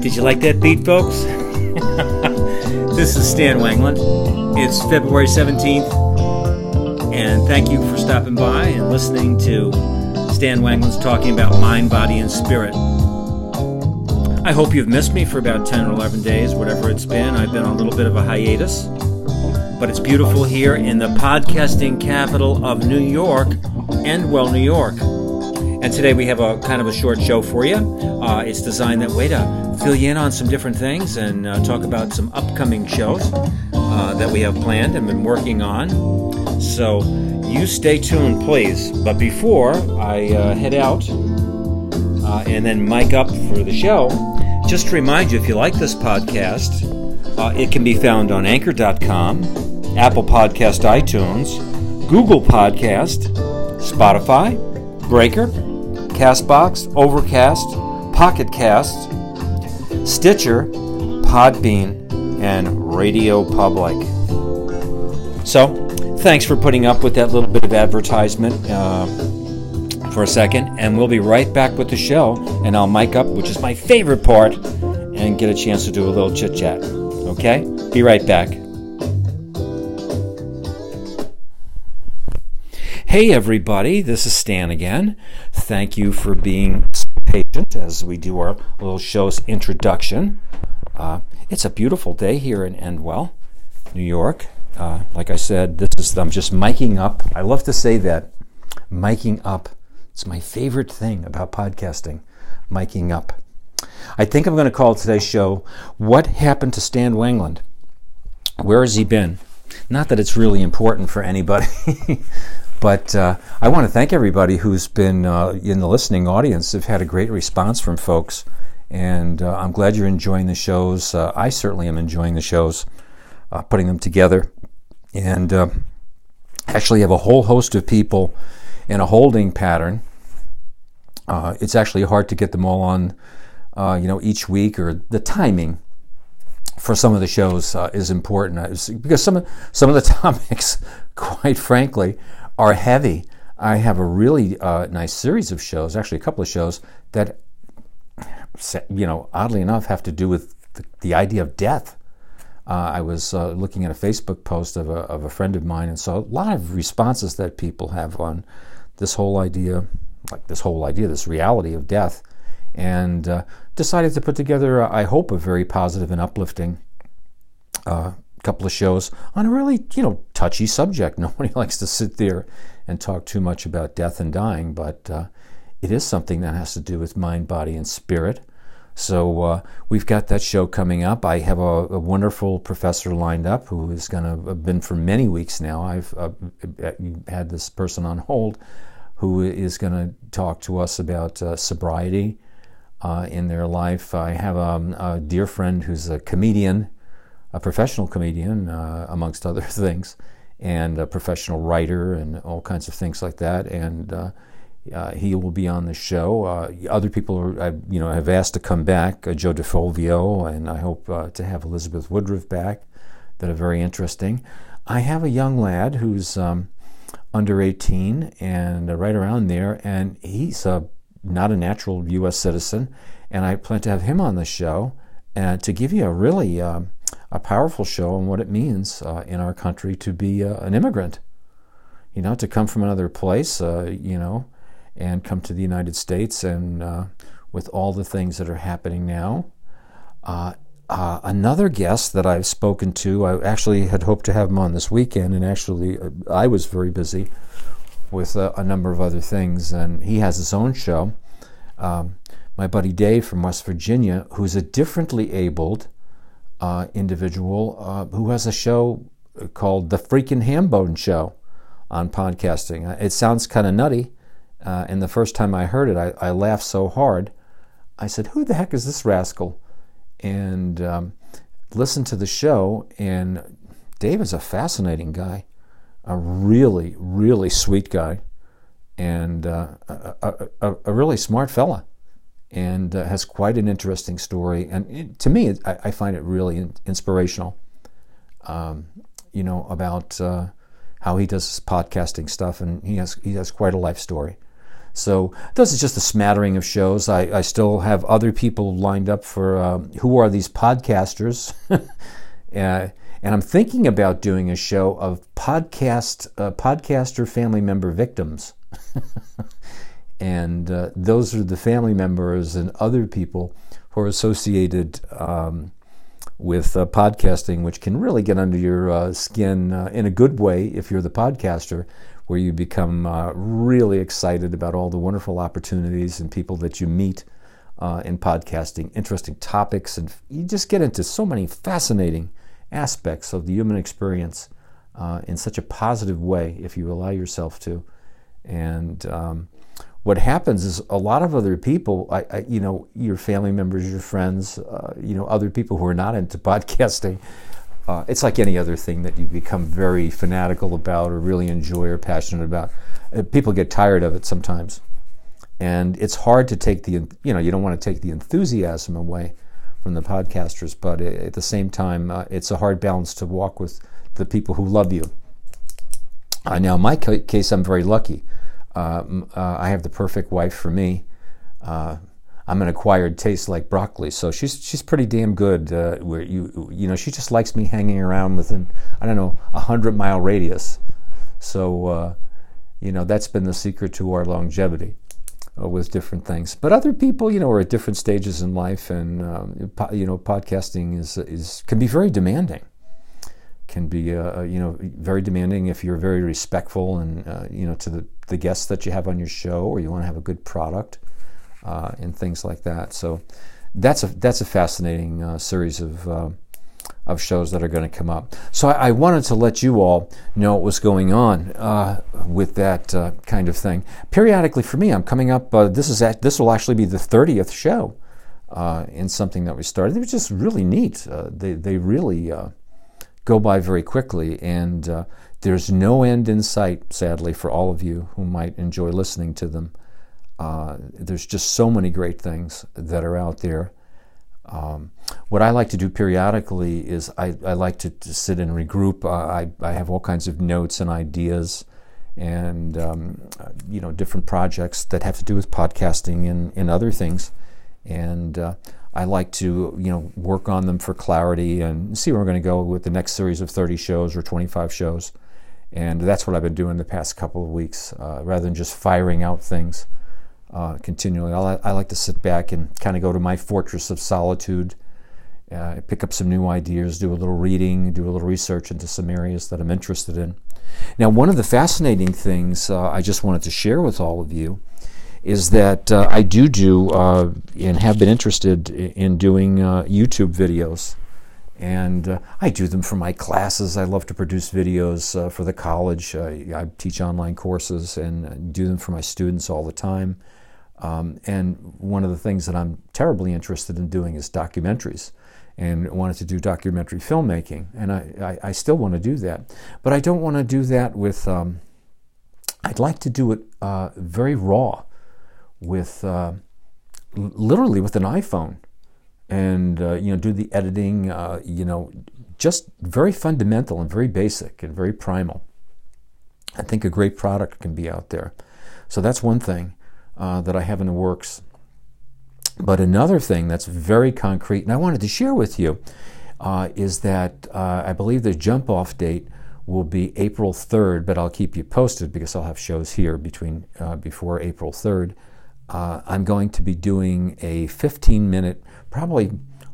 Did you like that beat, folks? this is Stan Wanglund. It's February 17th, and thank you for stopping by and listening to Stan Wanglund's talking about mind, body, and spirit. I hope you've missed me for about 10 or 11 days, whatever it's been. I've been on a little bit of a hiatus, but it's beautiful here in the podcasting capital of New York, Endwell, New York. And today we have a kind of a short show for you. Uh, it's designed that way to fill you in on some different things and uh, talk about some upcoming shows uh, that we have planned and been working on. So you stay tuned, please. But before I uh, head out uh, and then mic up for the show, just to remind you if you like this podcast, uh, it can be found on anchor.com, Apple Podcast iTunes, Google Podcast, Spotify, Breaker, Castbox, Overcast, Pocket Cast, Stitcher, Podbean, and Radio Public. So, thanks for putting up with that little bit of advertisement uh, for a second, and we'll be right back with the show. And I'll mic up, which is my favorite part, and get a chance to do a little chit chat. Okay? Be right back. Hey, everybody, this is Stan again. Thank you for being patient as we do our little show's introduction. Uh, it's a beautiful day here in Endwell, New York. Uh, like I said, this is I'm just miking up. I love to say that, miking up. It's my favorite thing about podcasting, miking up. I think I'm going to call today's show "What Happened to Stan Wanglund." Where has he been? Not that it's really important for anybody. But uh, I want to thank everybody who's been uh, in the listening audience. I've had a great response from folks, and uh, I'm glad you're enjoying the shows. Uh, I certainly am enjoying the shows, uh, putting them together, and uh, actually have a whole host of people in a holding pattern. it's actually hard to get them all on, you know, each week or the timing for some of the shows is important because some of, some of the topics, quite frankly, are heavy. I have a really uh, nice series of shows, actually a couple of shows that, you know, oddly enough, have to do with the, the idea of death. Uh, I was uh, looking at a Facebook post of a, of a friend of mine and saw a lot of responses that people have on this whole idea, like this whole idea, this reality of death, and uh, decided to put together, I hope, a very positive and uplifting uh, couple of shows on a really, you know, touchy subject. Nobody likes to sit there and talk too much about death and dying, but uh, it is something that has to do with mind, body, and spirit. So uh, we've got that show coming up. I have a, a wonderful professor lined up who is going to have been for many weeks now. I've uh, had this person on hold who is going to talk to us about uh, sobriety uh, in their life. I have um, a dear friend who's a comedian a professional comedian, uh, amongst other things, and a professional writer, and all kinds of things like that. And uh, uh, he will be on the show. Uh, other people, are, you know, have asked to come back. Uh, Joe DeFolvio, and I hope uh, to have Elizabeth Woodruff back. That are very interesting. I have a young lad who's um, under 18 and right around there, and he's not a natural U.S. citizen. And I plan to have him on the show and to give you a really um, a powerful show on what it means uh, in our country to be uh, an immigrant. You know, to come from another place, uh, you know, and come to the United States, and uh, with all the things that are happening now. Uh, uh, another guest that I've spoken to, I actually had hoped to have him on this weekend, and actually I was very busy with a number of other things, and he has his own show. Um, my buddy Dave from West Virginia, who's a differently abled uh, individual uh, who has a show called The Freaking Hambone Show on podcasting. Uh, it sounds kind of nutty. Uh, and the first time I heard it, I, I, laughed so hard. I said, Who the heck is this rascal? And um, listened to the show, and Dave is a fascinating guy, a really, really sweet guy, and uh, a, a, a, really smart fella and uh, has quite an interesting story. And it, to me, I, I, find it really in, inspirational. Um, you know about uh, how he does his podcasting stuff, and he has he has quite a life story. So this is just a smattering of shows. I, I still have other people lined up for um, who are these podcasters, uh, and I'm thinking about doing a show of podcast uh, podcaster family member victims, and uh, those are the family members and other people who are associated. Um, with uh, podcasting, which can really get under your uh, skin uh, in a good way if you're the podcaster, where you become uh, really excited about all the wonderful opportunities and people that you meet uh, in podcasting, interesting topics, and you just get into so many fascinating aspects of the human experience in such a positive way if you allow yourself to. And um, what happens is a lot of other people, I, I, you know, your family members, your friends, uh, you know, other people who are not into podcasting, uh, it's like any other thing that you become very fanatical about or really enjoy or passionate about. Uh, people get tired of it sometimes. And it's hard to take the, you know, you don't want to take the enthusiasm away from the podcasters, but at the same time, uh, it's a hard balance to walk with the people who love you. Uh, now, in my case, I'm very lucky. Uh, I have the perfect wife for me. I'm an acquired taste like broccoli, so she's she's pretty damn good. Uh, where you you know she just likes me hanging around within I don't know a hundred mile radius. So uh, you know that's been the secret to our longevity uh, with different things. But other people, you know, are at different stages in life, and um, you know, podcasting is is can be very demanding. Can be uh, uh, you know very demanding if you're very respectful and uh, you know to the the guests that you have on your show, or you want to have a good product uh, and things like that. So that's a that's a fascinating uh, series of uh, of shows that are going to come up. So I, I, wanted to let you all know what was going on with that kind of thing. Periodically, for me, I'm coming up. This is at, this will actually be the 30th show in something that we started. It was just really neat. they they really go by very quickly and. there's no end in sight, sadly, for all of you who might enjoy listening to them. Uh, there's just so many great things that are out there. Um, what I like to do periodically is I, I like to, to, sit and regroup. Uh, I, I have all kinds of notes and ideas and um, you know different projects that have to do with podcasting and, and other things. And uh, I like to you know work on them for clarity and see where we're going to go with the next series of 30 shows or 25 shows. And that's what I've been doing the past couple of weeks, uh, rather than just firing out things uh, continually. I, I, like to sit back and kind of go to my fortress of solitude, uh, pick up some new ideas, do a little reading, do a little research into some areas that I'm interested in. Now, one of the fascinating things uh, I just wanted to share with all of you is that uh, I do do uh, and have been interested in doing uh, YouTube videos. And uh, I do them for my classes. I love to produce videos uh, for the college. I teach online courses and do them for my students all the time. Um, and one of the things that I'm terribly interested in doing is documentaries and wanted to do documentary filmmaking. And I, I, I still want to do that. But I don't want to do that with, um, I'd like to do it uh, very raw with uh, literally with an iPhone and, uh, you know, do the editing, uh, you know, just very fundamental and very basic and very primal. I think a great product can be out there. So that's one thing uh, that I have in the works. But another thing that's very concrete, and I wanted to share with you, uh, is that uh, I believe the jump off date will be April 3rd, but I'll keep you posted because I'll have shows here between uh, before April 3rd. Uh, I'm going to be doing a 15 minute, probably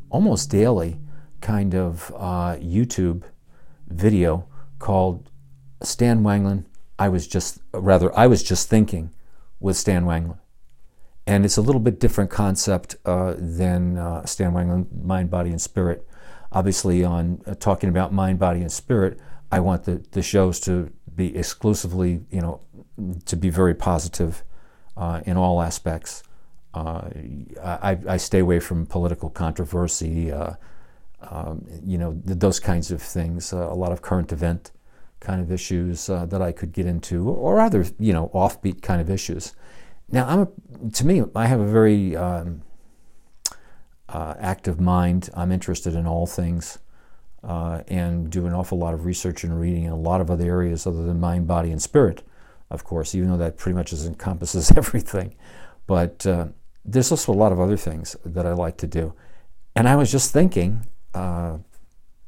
almost daily, kind of uh, YouTube video called Stan Wanglund. I was just, rather, I was just thinking with Stan Wanglund. And it's a little bit different concept uh, than uh, Stan Wanglund, Mind, Body, and Spirit. Obviously, on uh, talking about mind, body, and spirit, I want the, the shows to be exclusively, you know, to be very positive uh, in all aspects. Uh, I, I, stay away from political controversy, uh, um, you know, th- those kinds of things, a lot of current event kind of issues uh, that I could get into, or other, you know, offbeat kind of issues. Now, I'm a, to me, I have a very um, uh, active mind. I'm interested in all things uh, and do an awful lot of research and reading in a lot of other areas other than mind, body, and spirit. Of course, even though that pretty much encompasses everything. But uh, there's also a lot of other things that I like to do. And I was just thinking uh,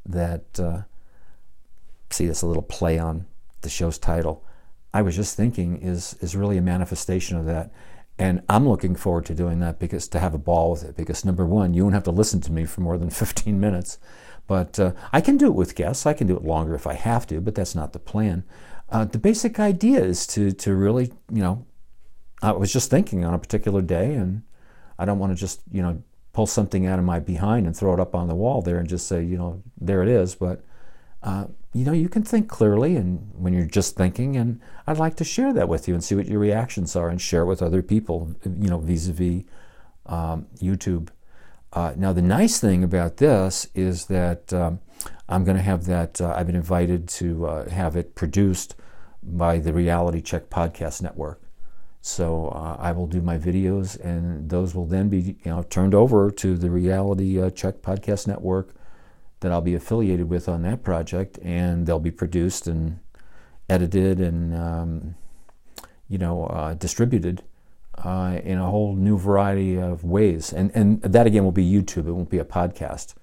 that, uh, see, this a little play on the show's title. I was just thinking is is really a manifestation of that. And I'm looking forward to doing that because to have a ball with it. Because number one, you won't have to listen to me for more than 15 minutes. But uh, I can do it with guests. I can do it longer if I have to, but that's not the plan. Uh, the basic idea is to to really, you know, I was just thinking on a particular day, and I don't want to just, you know, pull something out of my behind and throw it up on the wall there and just say, you know, there it is. But uh, you know, you can think clearly and when you're just thinking, and I'd like to share that with you and see what your reactions are and share it with other people, you know, vis-a-vis um, YouTube. Uh, now, the nice thing about this is that um, I'm going to have that. Uh, I've been invited to uh, have it produced by the Reality Check Podcast Network. So uh, I will do my videos, and those will then be you know turned over to the Reality uh, Check Podcast Network that I'll be affiliated with on that project, and they'll be produced and edited and um, you know uh, distributed uh, in a whole new variety of ways. And and that again will be YouTube. It won't be a podcast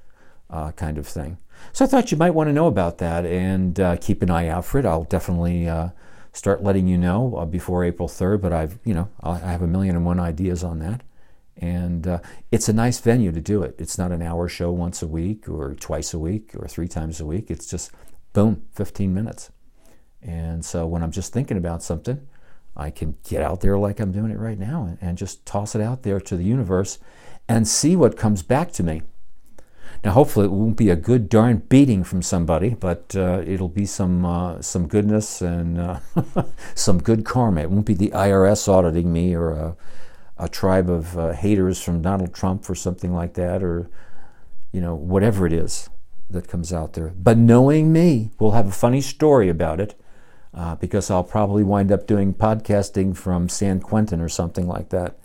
uh, kind of thing. So I thought you might want to know about that and uh, keep an eye out for it. I'll definitely start letting you know uh, before April 3rd, but I've, you know, I have a million and one ideas on that. And uh, it's a nice venue to do it. It's not an hour show once a week or twice a week or three times a week. It's just, boom, 15 minutes. And so when I'm just thinking about something, I can get out there like I'm doing it right now and, and just toss it out there to the universe and see what comes back to me. Now, hopefully, it won't be a good darn beating from somebody, but uh, it'll be some uh, some goodness and uh, some good karma. It won't be the IRS auditing me or a, a tribe of uh, haters from Donald Trump or something like that, or you know whatever it is that comes out there. But knowing me, we'll have a funny story about it. Uh, because I'll probably wind up doing podcasting from San Quentin or something like that.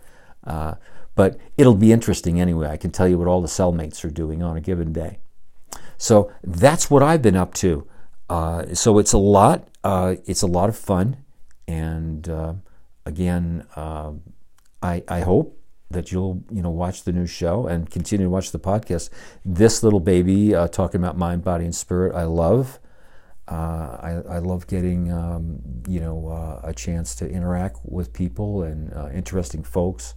But it'll be interesting anyway. I can tell you what all the cellmates are doing on a given day. So that's what I've been up to. Uh, so it's a lot. Uh, it's a lot of fun, and uh, again, uh, I, I hope that you'll you know watch the new show and continue to watch the podcast. This little baby uh, talking about mind, body, and spirit. I love. Uh, I, I, love getting um, you know a chance to interact with people and interesting folks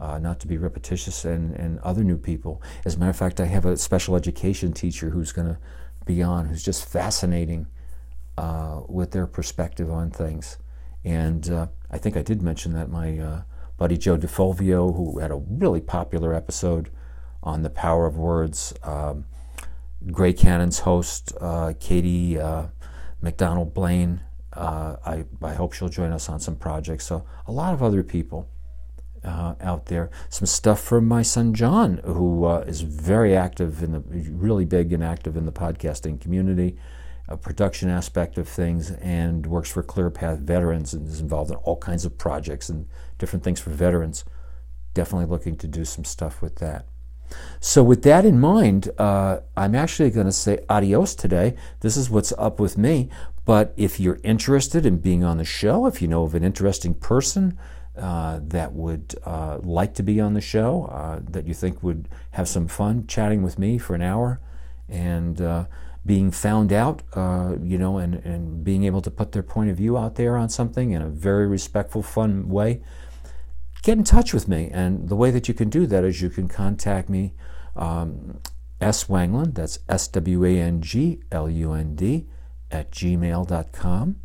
uh, not to be repetitious, and, and other new people. As a matter of fact, I have a special education teacher who's going to be on, who's just fascinating uh, with their perspective on things. And uh, I think I did mention that my uh, buddy Joe DeFolvio, who had a really popular episode on the power of words, um, Gray Cannon's host, uh, Katie uh, McDonald Blaine. I, I hope she'll join us on some projects. So, a lot of other people uh, out there. Some stuff from my son John, who uh, is very active in the, really big and active in the podcasting community, a production aspect of things, and works for ClearPath Veterans and is involved in all kinds of projects and different things for veterans. Definitely looking to do some stuff with that. So, with that in mind, uh, I'm actually going to say adios today. This is what's up with me. But if you're interested in being on the show, if you know of an interesting person, uh, that would uh, like to be on the show, uh, that you think would have some fun chatting with me for an hour and uh, being found out, uh, you know, and, and being able to put their point of view out there on something in a very respectful, fun way, get in touch with me. And the way that you can do that is you can contact me, um, S. Wanglund, that's S W A N G L U N D, at gmail.com.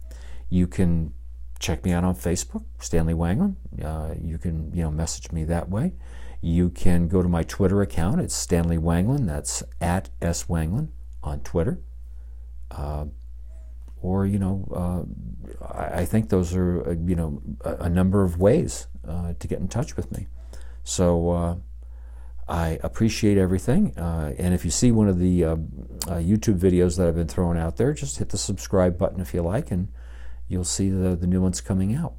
You can check me out on Facebook, Stanley Wanglund. Uh, you can you know message me that way. You can go to my Twitter account. It's Stanley Wanglund. That's at S Wanglund on Twitter. Uh, or you know, uh, I, think those are uh, you know a, number of ways uh, to get in touch with me. So uh, I appreciate everything. and if you see one of the YouTube videos that I've been throwing out there, just hit the subscribe button if you like and you'll see the, the new ones coming out.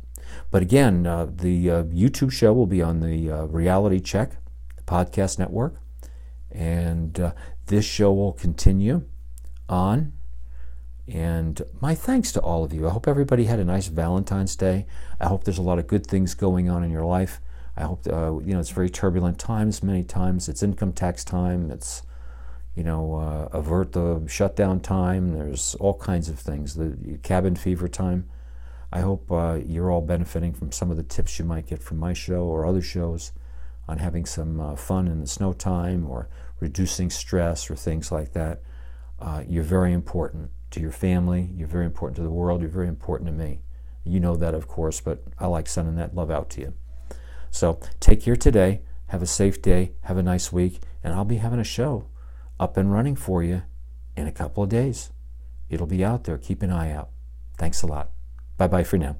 But again, uh, the uh, YouTube show will be on the uh, Reality Check the podcast network, and uh, this show will continue on And my thanks to all of you. I hope everybody had a nice Valentine's Day. I hope there's a lot of good things going on in your life. I hope uh, you know it's very turbulent times. Many times it's income tax time. It's you know uh, avert the shutdown time. There's all kinds of things. The cabin fever time. I hope uh, you're all benefiting from some of the tips you might get from my show or other shows on having some uh, fun in the snow time or reducing stress or things like that. Uh, you're very important to your family. You're very important to the world. You're very important to me. You know that, of course, but I like sending that love out to you. So take care today. Have a safe day. Have a nice week. And I'll be having a show up and running for you in a couple of days. It'll be out there. Keep an eye out. Thanks a lot. Bye bye for now.